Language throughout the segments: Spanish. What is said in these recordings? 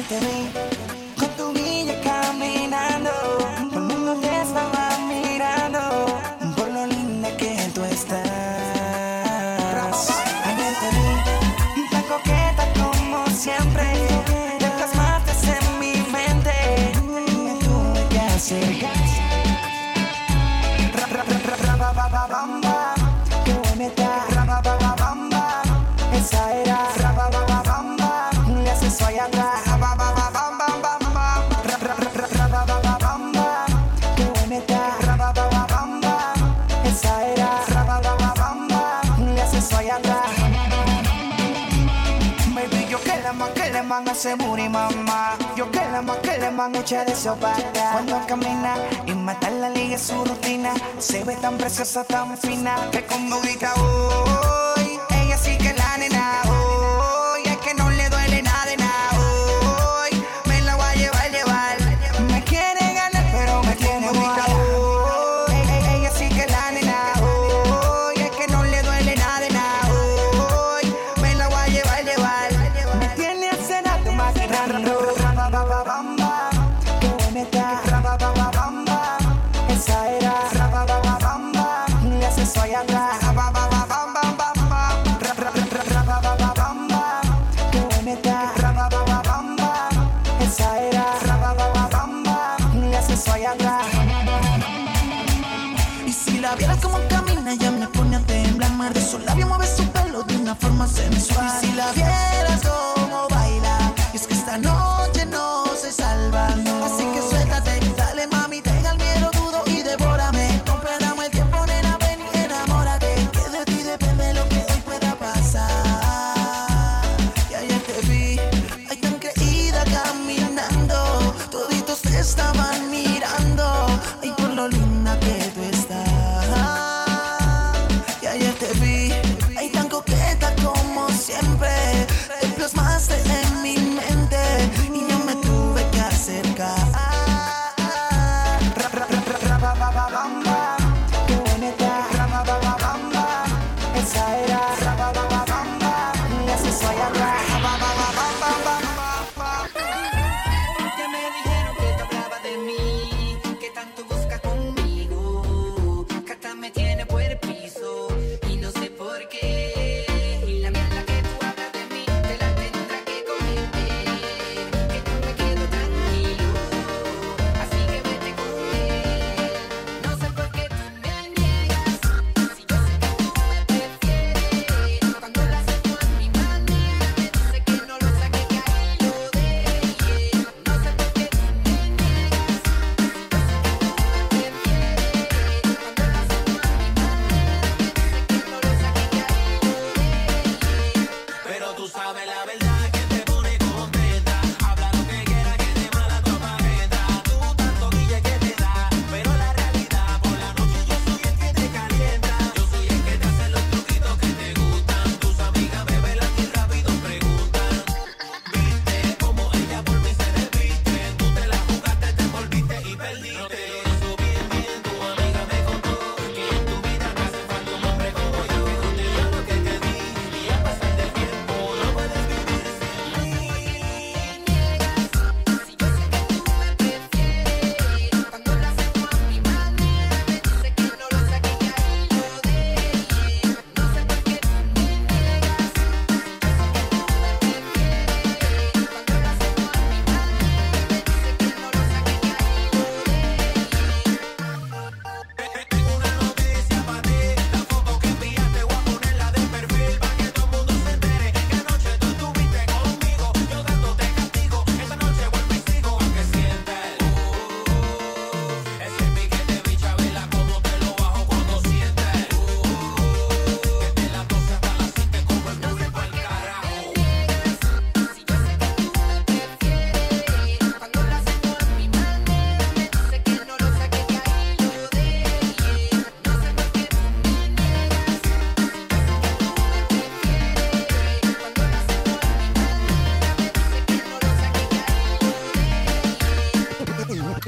ってね。ese booty, mamá. Yo que la más que la más mucha de sopada. Cuando camina y matar la liga su rutina. Se ve tan preciosa, tan fina. Que con hoy, ella sí que la nena hoy. atrás. Y si la vieras como camina, ya me pone a temblar. Mar de su labio mueve su pelo de una forma sensual. Y si la vieras como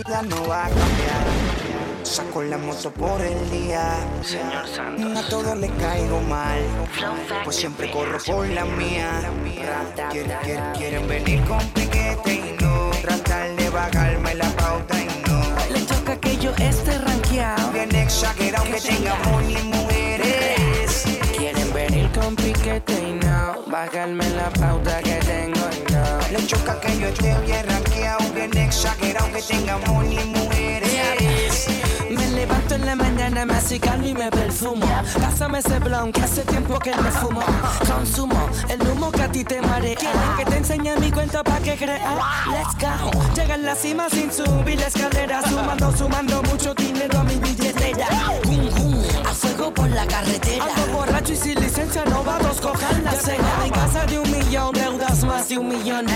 vida no va a cambiar. Saco la moto por el día. Señor Santos. A todo le caigo mal. Pues siempre corro por la mía. Quieren, quieren, quieren venir con piquete y no. Tratar de bajarme la pauta y no. Le toca que yo esté ranqueado. Bien exagerado que tenga y mujeres. Quieren venir con piquete y no. Bajarme la pauta que tengo. Le choca que yo esté bien rankeado, bien exagerado que tengamos ni mujeres. Me levanto en la mañana, me y me perfumo. Pásame ese blon que hace tiempo que no fumo. Consumo el humo que a ti te marea. Quieren que te enseñe mi cuento pa' que creas. Let's go. Llega en la cima sin subir la escalera. Sumando, sumando mucho dinero a mi billetera. A fuego por la carretera. Ando borracho y sin licencia, no vamos cojan la cena. En casa de un millón, deudas más de un millón.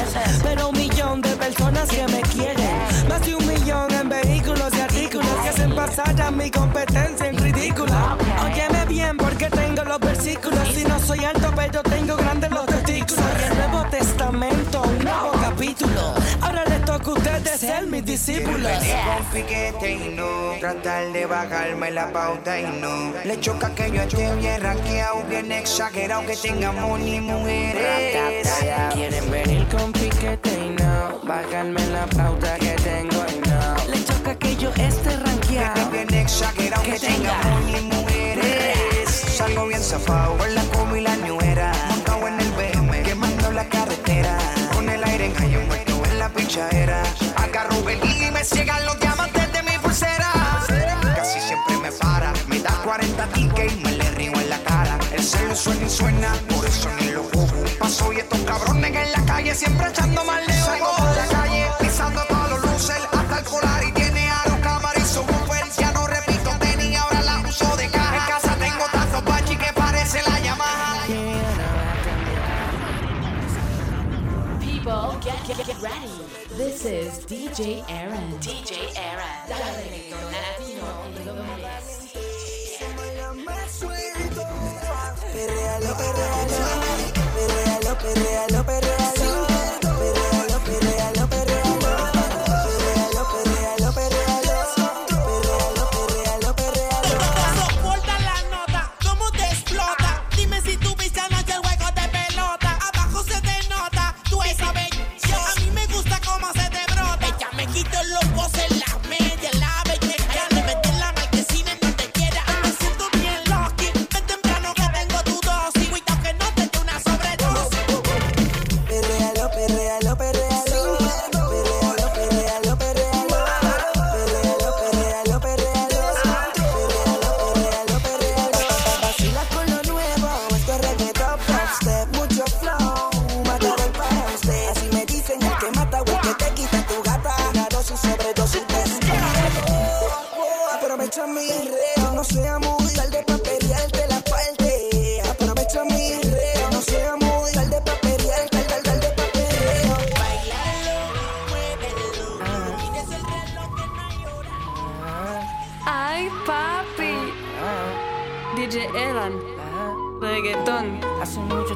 Pero un millón de personas que me quieren. Más de un millón en vehículos y artículos que hacen pasar a mi competencia en ridícula. Óyeme bien porque tengo los versículos. Si no soy alto, pero tengo grandes los testículos. Soy el Nuevo Testamento, un nuevo capítulo. Ahora les toca a ustedes ser mis discípulos. Con piquete y no Tratar de bajarme la pauta y no Le choca que yo esté bien rankeado Bien exagerado que tengamos ni mujeres Quieren venir con piquete y no bajarme la pauta que tengo y no. Le choca que yo esté rankeado. Bien exagerado que tengamos ni mujeres Salgo bien zafado con la combi y la This is DJ Aaron. DJ Aaron. Latino perrealo, perrealo, perrealo, perrealo, perrealo,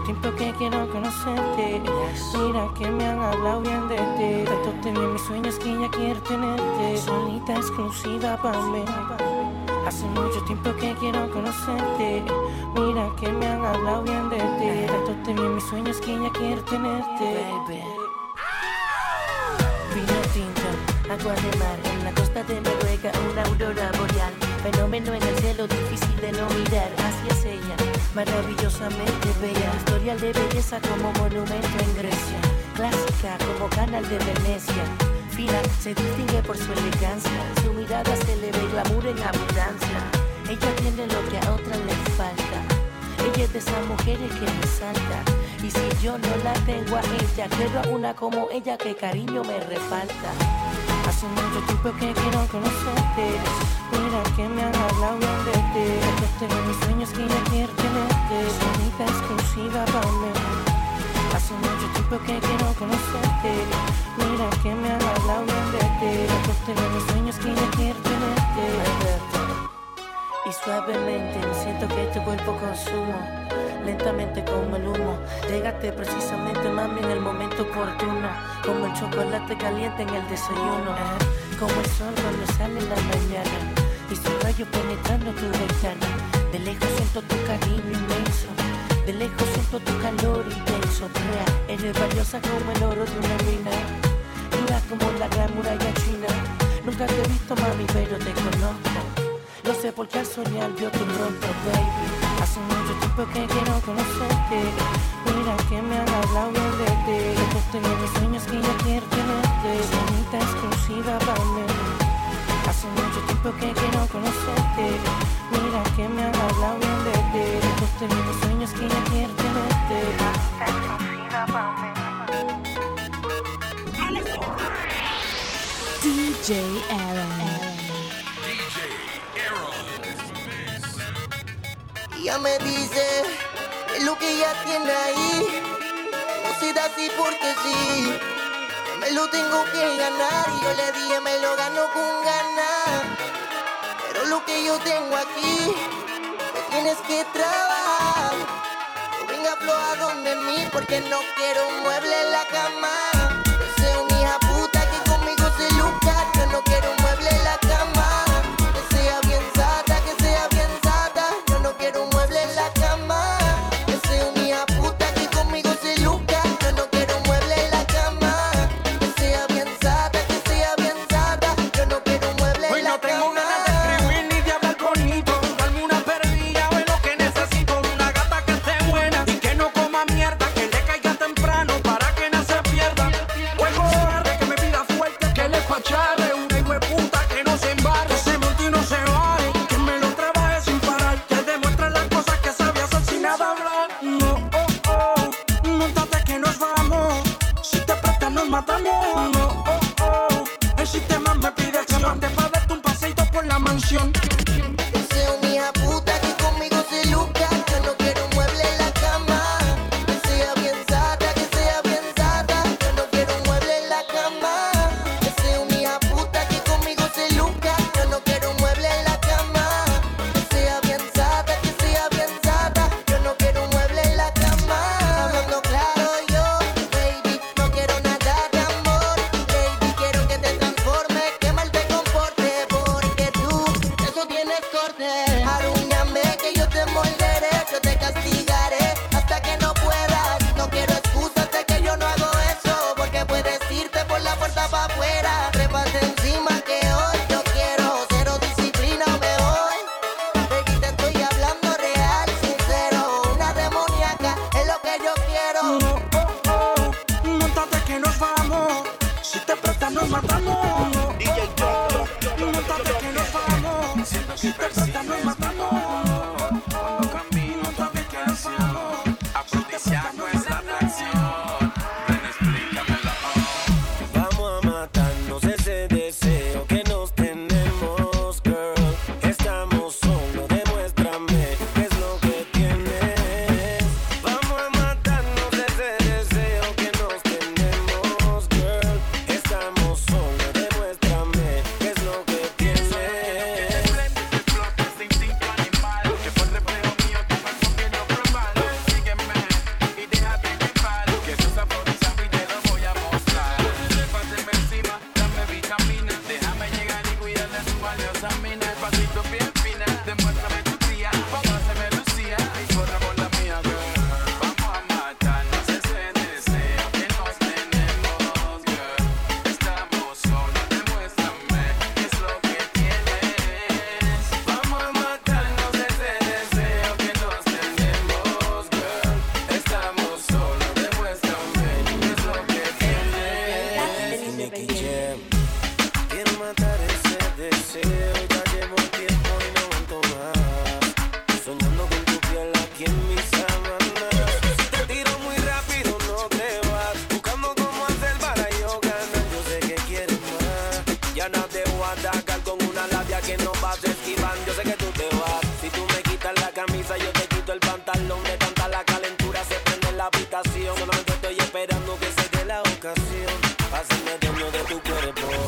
tiempo que quiero conocerte. Mira que me han hablado bien de ti. Tanto bien mis sueños que ya quiero tenerte. Solita exclusiva para mí. Hace mucho tiempo que quiero conocerte. Mira que me han hablado bien de ti. Tanto bien mis sueños que ya quiero tenerte. Vino tinto, agua de mar en la costa de Noruega, una aurora boreal. Fenómeno en el cielo de no mirar. Es ella, maravillosamente bella. Historial de belleza como monumento en Grecia. Clásica como canal de Venecia. Fina, se distingue por su elegancia. Su mirada se le ve glamour en abundancia. Ella tiene lo que a otras le falta. Ella es de esas mujeres que resalta. Y si yo no la tengo a ella, quiero a una como ella que cariño me refalta. Hace mucho tiempo que quiero conocerte. Mira que me han hablado bien de ti. Tengo mis sueños que ya quiero tenerte. Bonita exclusiva para mí. Hace mucho tiempo que quiero conocerte. Mira que me han hablado bien de ti. Tengo mis sueños que ya quiero tenerte y suavemente siento que este cuerpo consumo lentamente como el humo. Llegaste precisamente mami en el momento oportuno. Como el chocolate caliente en el desayuno. Como el sol cuando sale en la mañana. Y su rayo penetrando tu ventana. De lejos siento tu cariño inmenso. De lejos siento tu calor intenso. Brea, eres valiosa como el oro de una mina. Dura como la gran muralla china. Nunca te he visto mami pero te conozco. No sé por qué soñar vio tu rostro, baby. Hace mucho tiempo que quiero conocerte. Mira que me han hablado bien de ti. Te de mis sueños que yo quiero tenerte. Bonita exclusiva para mí. Hace mucho tiempo que quiero conocerte. Mira que me han hablado bien de ti. Te de mis sueños que yo quiero tenerte. Bonita exclusiva para mí. DJ Aaron. Ella me dice es lo que ella tiene ahí. No se da así porque sí. Me lo tengo que ganar. Y yo le dije, me lo gano con ganas. Pero lo que yo tengo aquí, lo tienes que trabajar. No venga a donde mí porque no quiero un mueble en la cama. Yo soy hija puta que conmigo se. Yo no quiero un mueble en la cama. Persiguen matando. Hazme dueño de tu cuerpo.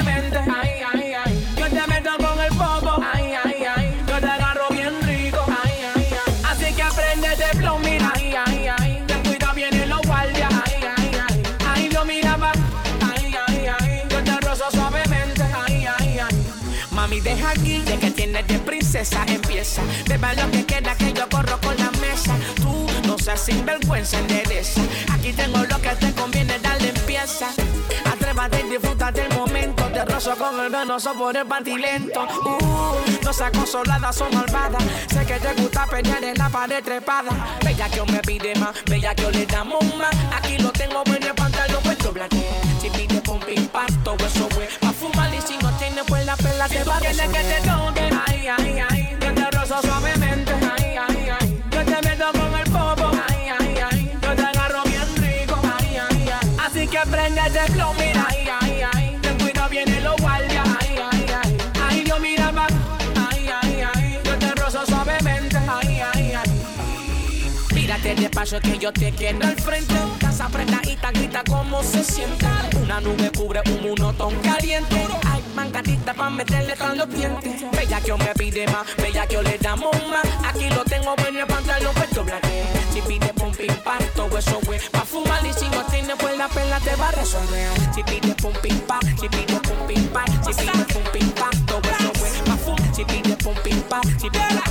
desde que tienes de princesa empieza. Beba lo que queda que yo corro con la mesa. Tú no seas sinvergüenza, endereza. Aquí tengo lo que te conviene, dale empieza. Atrévate y disfruta del momento. Te rozo con el venoso por el pantilento. Uh, no seas consolada, son malvadas. Sé que te gusta pelear en la pared trepada. Bella que yo me pide más, bella que yo le damos más. Aquí lo tengo en el pantalón puesto blanco. Si pide pompa impacto, eso fue la que va a quieres que te toque, ay, ay, ay, yo te rozo suavemente, ay, ay, ay, yo te meto con el popo, ay, ay, ay, yo te agarro bien rico, ay, ay, ay, así que prende el flow, mira, ay, ay, ay, ten cuidado vienen los guardias, ay, ay, ay, ay, yo mira más, ay, ay, ay, yo te rozo suavemente, ay, ay, ay, tírate despacio que yo te quiero al frente camisa apretadita, grita cómo se siente. Una nube cubre un monotón caliente. Hay mangatita pa' meterle tan los dientes. Bella que yo me pide más, bella que yo le damos más. Aquí lo tengo bueno el pantalón, pues doblaje. Si pide pum pim pam, todo eso güey. Pa' fumar y si no tiene pues la pela te va a resolver. Si pide pum pim pam, si pide pum pim pam, si pide pum pim pam, todo eso güey. Pa' fumar, si pide pum pim pam, si pide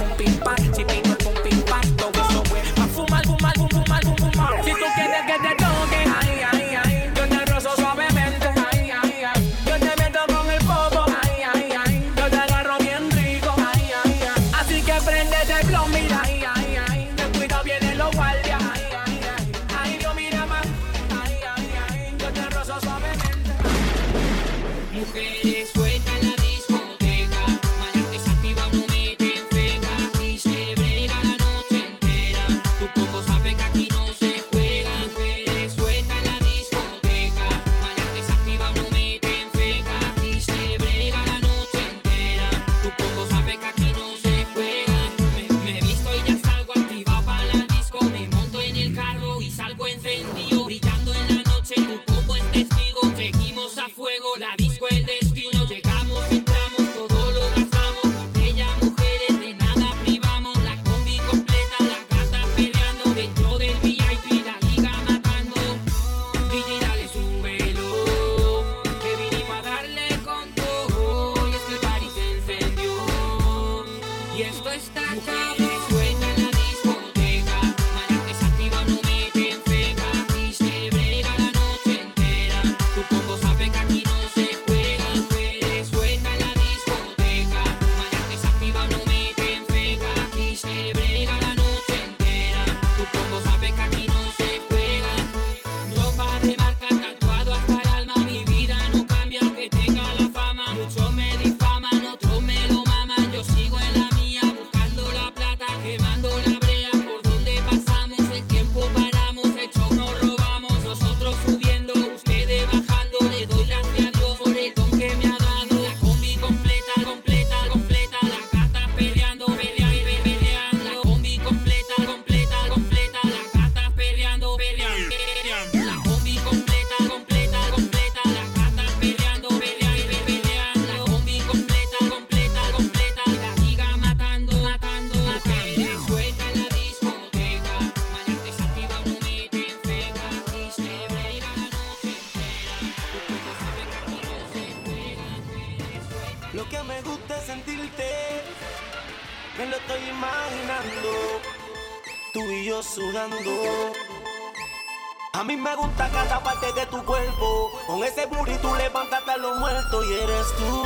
A mí me gusta cada parte de tu cuerpo. Con ese booty tú levantas a los muertos y eres tú.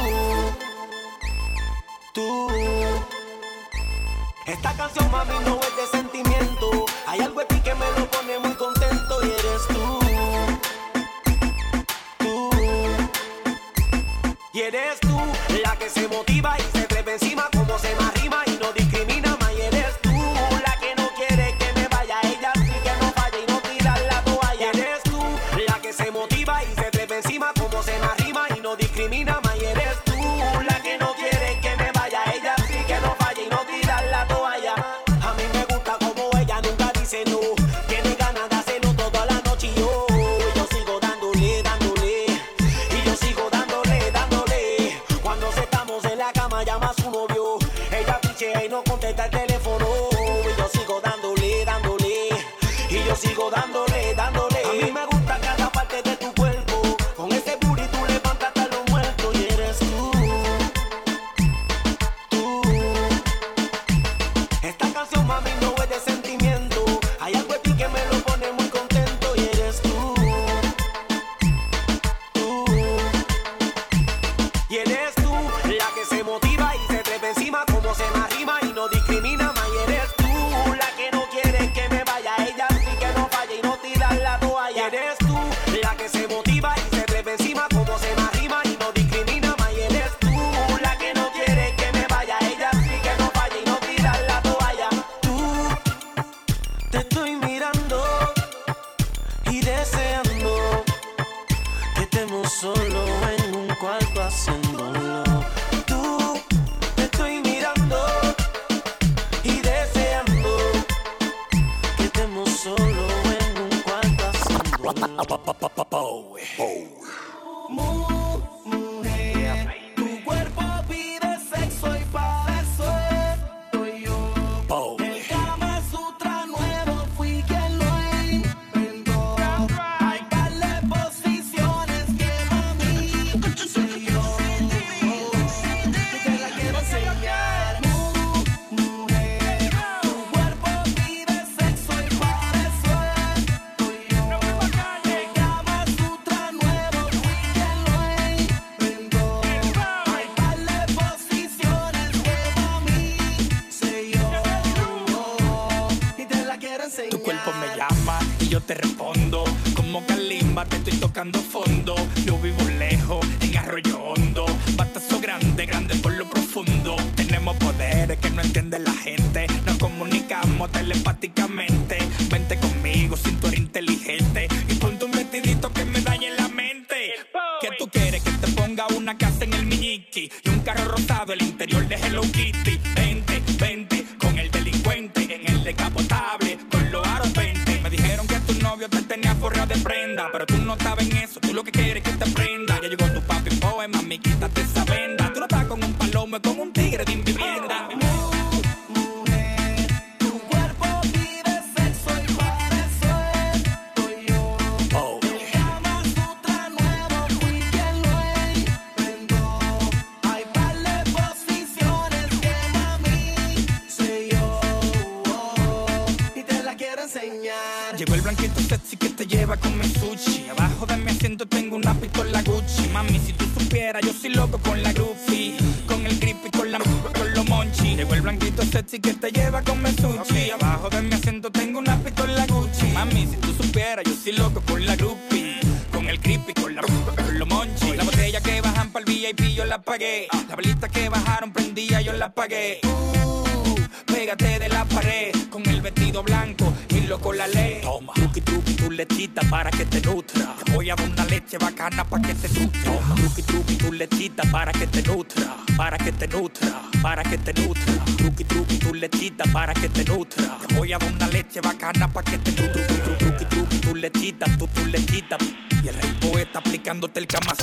Tú. Esta canción, mami, no es de sentimiento. Hay algo en que me lo pone muy contento y eres tú. Tú. Y eres tú la que se motiva y se atreve encima como se me arrima y no dice. telepáticamente. Vente conmigo, cintura inteligente. Y ponte un vestidito que me dañe la mente. ¿Qué tú quieres? Que te ponga una casa en el Miñiki. Y un carro rosado, el interior de Hello Kitty. Vente, vente, con el delincuente. En el decapotable, con los aros 20. Me dijeron que tu novio te tenía forra de prenda. Pero tú no sabes Uh, pégate de la pared con el vestido blanco y loco la ley. Toma, tuki tuki tu lechita para que te nutra. Te voy a dar una leche bacana para que te nutra. Toma, tuki tuki tu lechita para que te nutra. Para que te nutra, para que te nutra. Tuki tuki tu lechita para que te nutra. Te voy a dar una leche bacana para que te nutra. Tuki tuki tu lechita, tu tu lechita. Y el rey poeta aplicándote el Kama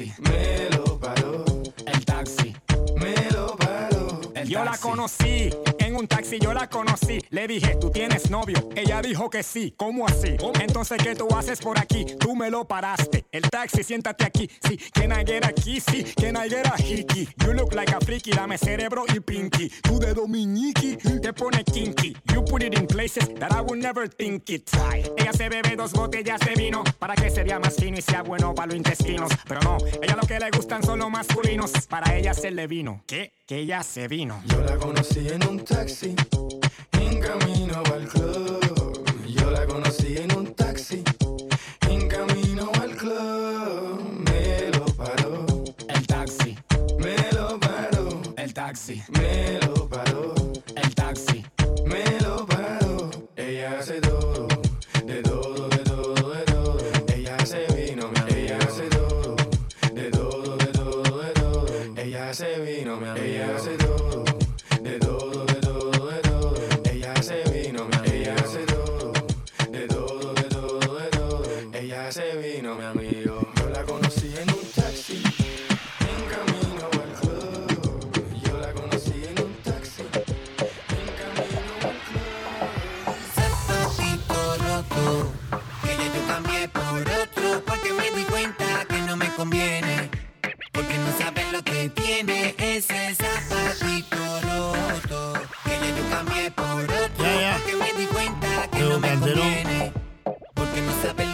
taxi, me lo paró, el taxi. me lo paró. el Yo la conocí en un taxi, yo la conocí. Le dije, ¿tú tienes novio? Ella dijo que sí. ¿Cómo así? Entonces, ¿qué tú haces por aquí? Tú me lo paraste. El taxi, siéntate aquí. Sí, can I get a kissy? Can I get a hickey? You look like a freaky, dame cerebro y pinky. Tú de dominiqui, te pone kinky. You put it in places that I would never think it. Ay, Ella se bebe dos botellas de vino para que se vea más fino y sea bueno para los intestinos. Pero no, ella lo que le gustan son los masculinos. Para ella se le vino. ¿Qué? Que ella se vino. Yo la conocí en un taxi, en camino al club. Yo la conocí en un taxi, en camino al club. Me lo paró, El taxi, me lo paró, el taxi, me ese zapatito roto, que ya yo cambié por otro, Ya, ya. porque me di cuenta que Pero no me conviene,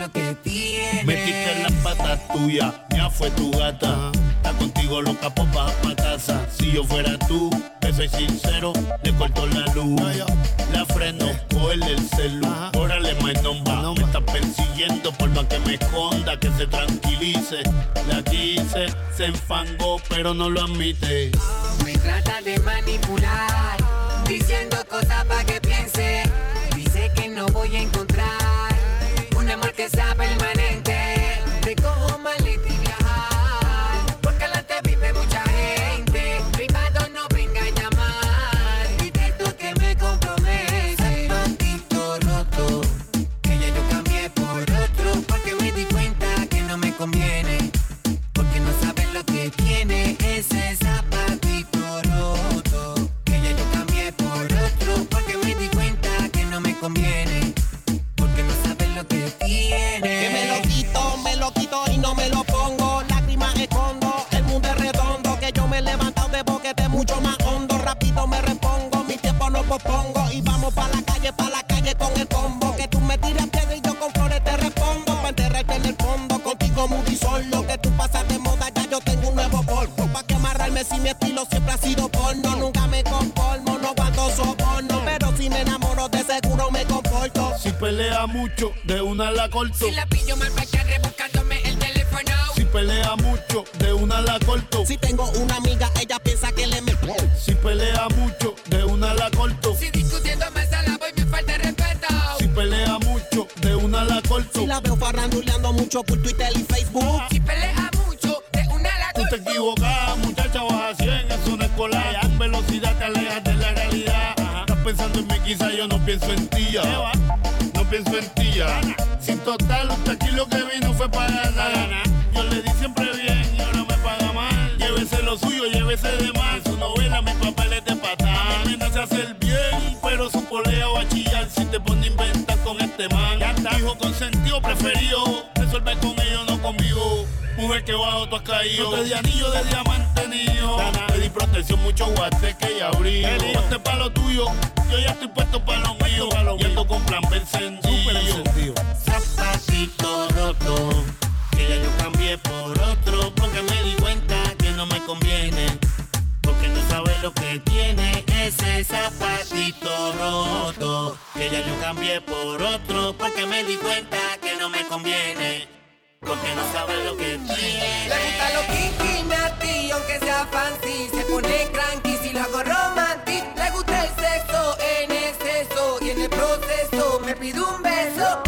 lo que tiene. Metiste en las patas tuyas, ya fue tu gata. Está contigo loca, pues baja pa' casa. Si yo fuera tú, te soy sincero, le corto la luz. La freno, cogerle el celu. Órale, my nomba. Me está persiguiendo por más que me esconda, que se tranquilice. La quise, se enfangó, pero no lo admite. Me trata de manipular, diciendo cosas para que pelea mucho, de una la corto. Si la pillo mal para rebuscándome el teléfono. Si pelea mucho, de una la corto. Si tengo una amiga, ella piensa que le me. Si pelea mucho, de una la corto. Si discutiendo me la voy, me falta respeto. Si pelea mucho, de una la corto. Si la veo farranduleando mucho por Twitter y Facebook. Si pelea mucho, de una la Tú te equivocas, muchacha, vas a 100, es una escolar. Con velocidad te alejas de la realidad. Estás pensando en mí, quizá yo no pienso en ti ya. Pienso en ti ya. Sin total, usted aquí lo que vino fue para ganar. Yo le di siempre bien y ahora me paga mal. Llévese lo suyo, llévese de más. Su novela, mis papeles de patán. Me nace hacer bien, pero su polea va a chillar si te pone a inventar con este man. Hijo consentido preferido, resuelve con ellos, no conmigo. Mujer que bajo tú has caído. No te di anillo de diamante mío. Pedí protección, mucho guateque y abrigo. Ponte pa' lo tuyo, yo ya estoy puesto pa' lo mío. Y ando con plan B encendido. Zapacito roto, que ya yo cambié por otro. Porque me di cuenta que no me conviene. Porque no sabe lo que tiene ese zapatito roto. Que ya yo cambié por otro. Porque me di cuenta que no me conviene porque no sabe lo que quiere. Le gusta lo kinky nati, aunque sea fancy, se pone cranky si lo hago romantic. Le gusta el sexo en exceso y en el proceso me pide un beso.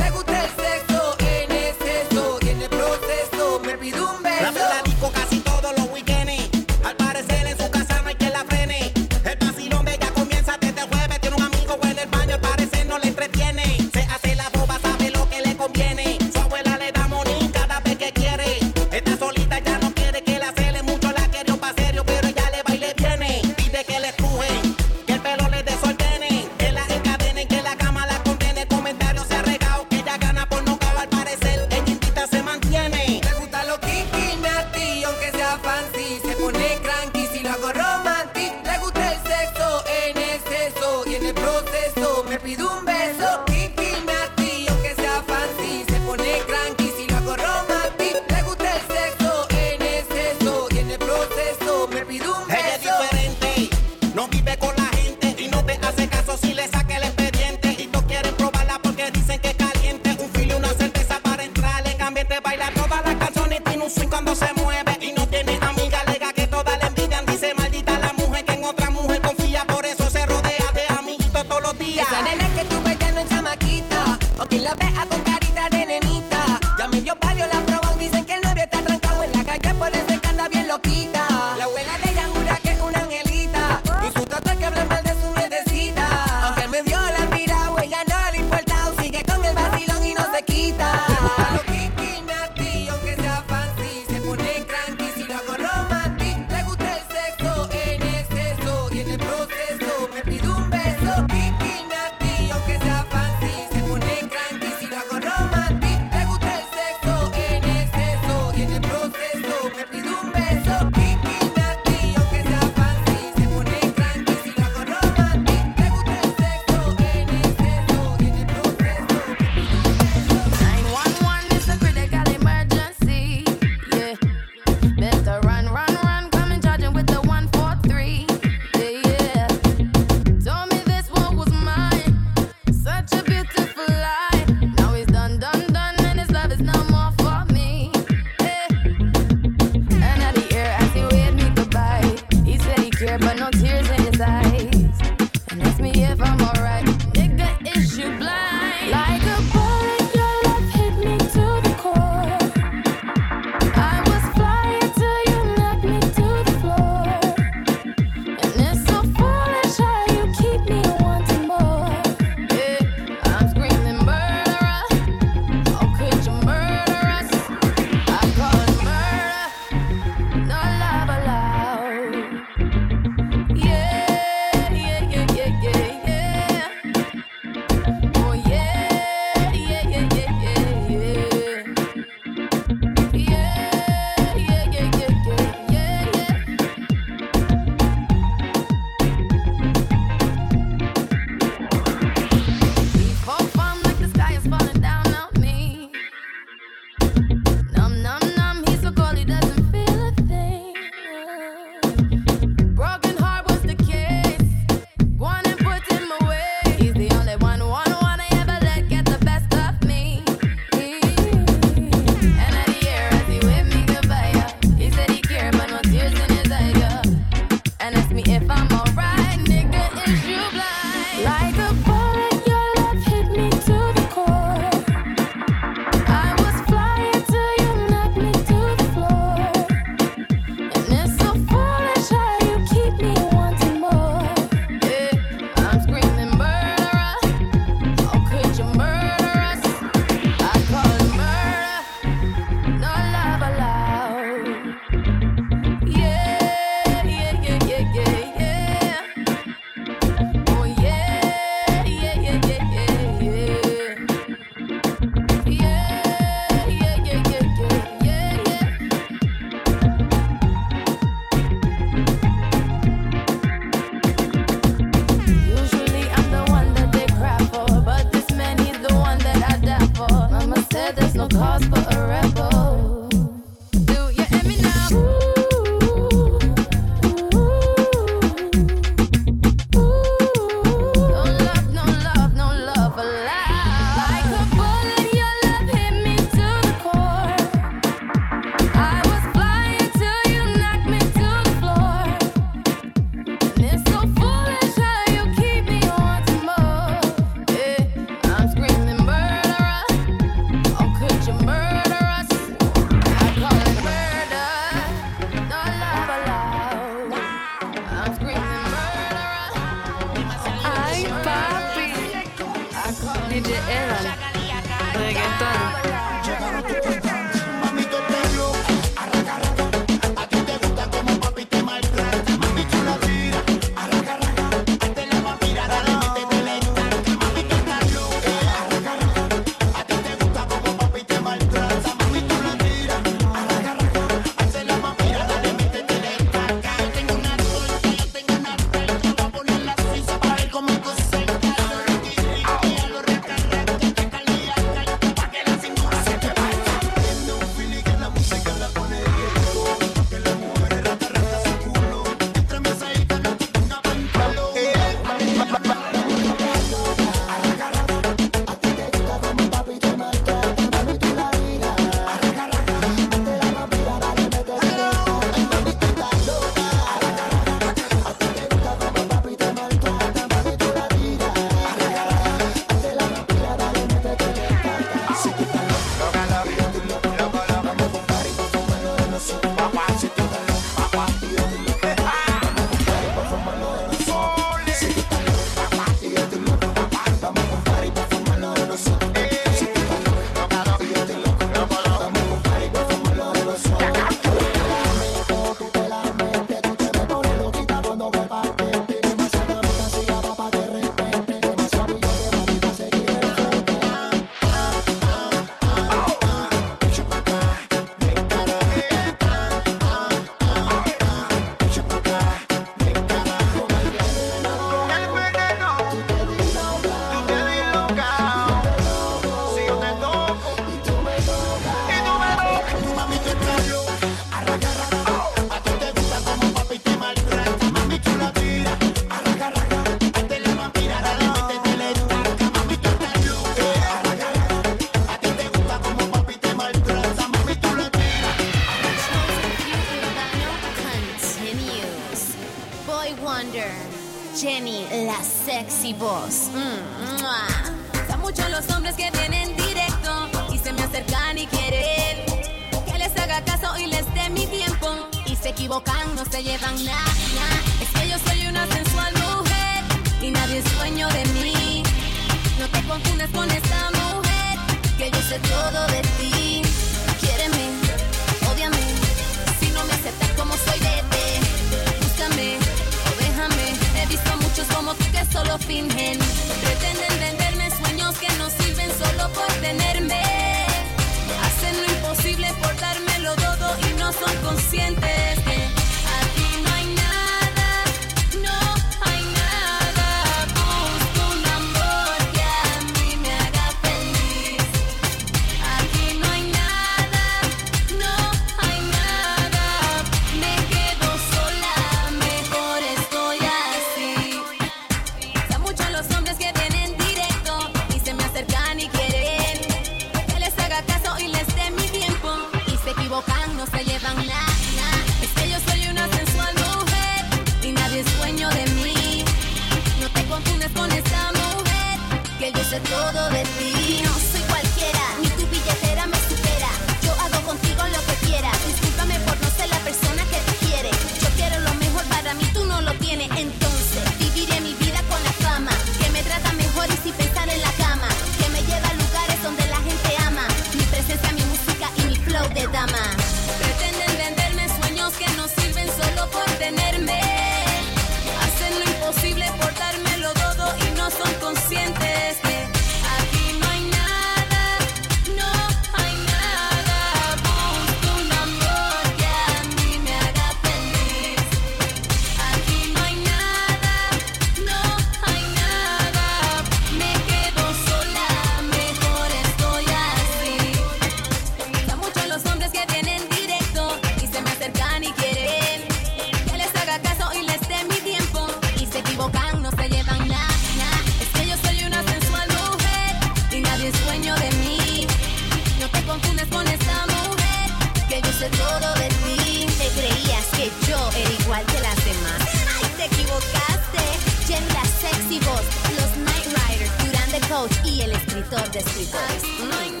coach y el escritor de escritores. Mm.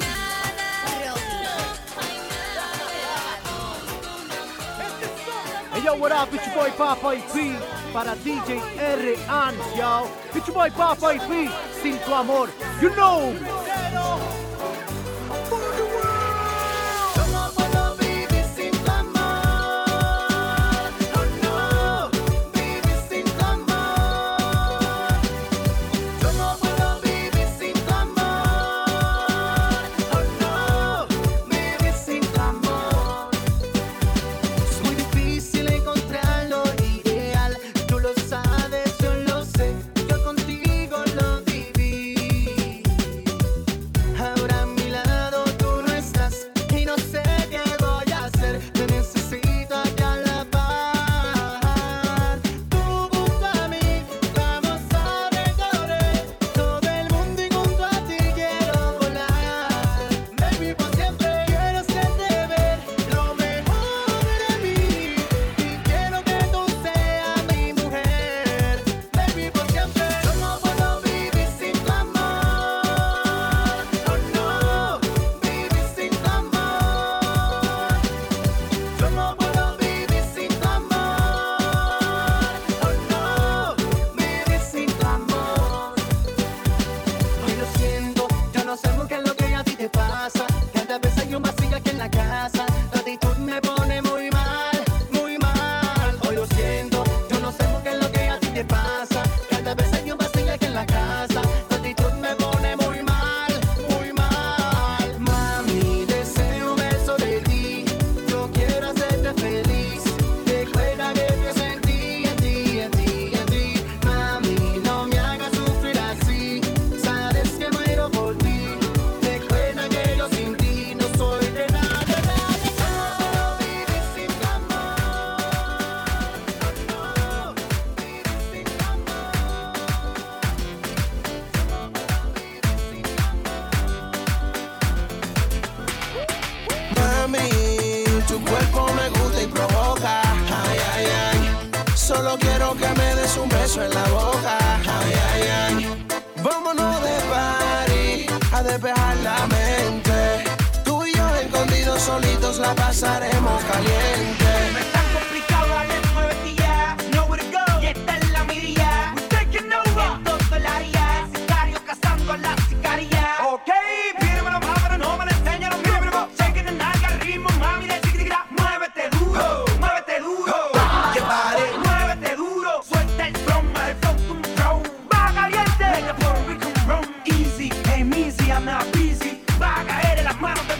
Hey yo, what up? It's your boy Papa P para DJ R. Ans, yo. It's your boy Papa P. Sin tu amor, you know. Va a caer en las manos de.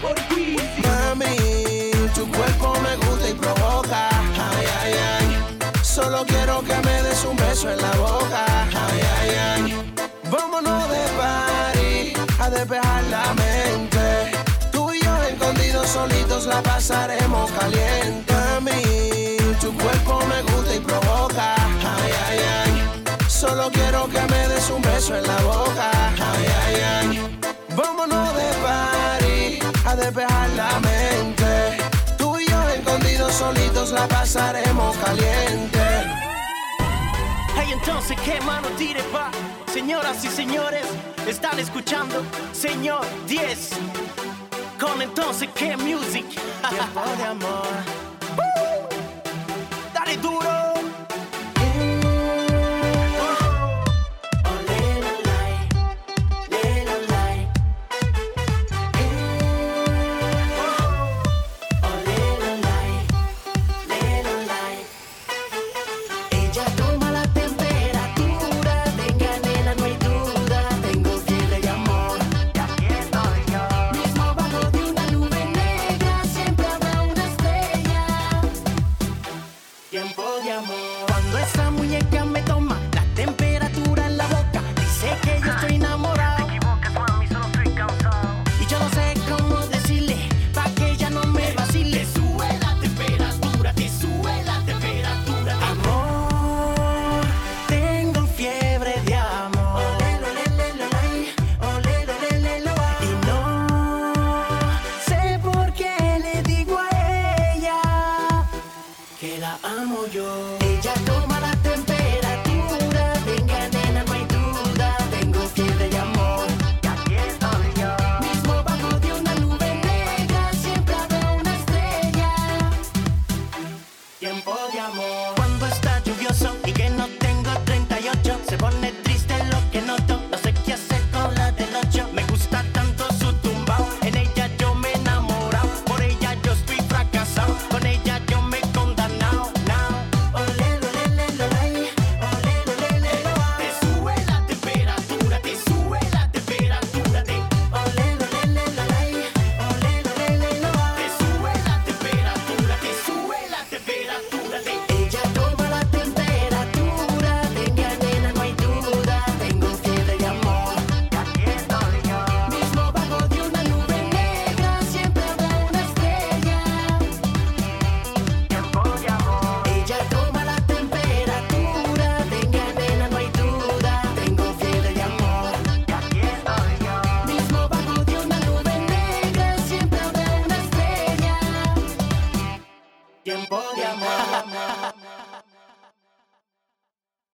Mami, tu cuerpo me gusta y provoca. Ay, ay, ay. Solo quiero que me des un beso en la boca. Ay, ay, ay. Vámonos de party a despejar la mente. Tú y yo escondidos solitos la pasaremos caliente. Mami, tu cuerpo me gusta y provoca. Ay, ay, ay. Solo quiero que me des un beso en la boca. Ay, ay, ay. Vámonos de party a despejar la mente. Tú y yo escondidos solitos la pasaremos caliente. Hey, entonces, ¿qué mano tire pa? Señoras y señores, están escuchando Señor 10. Con entonces, ¿qué music? Tiempo de amor. Dale duro.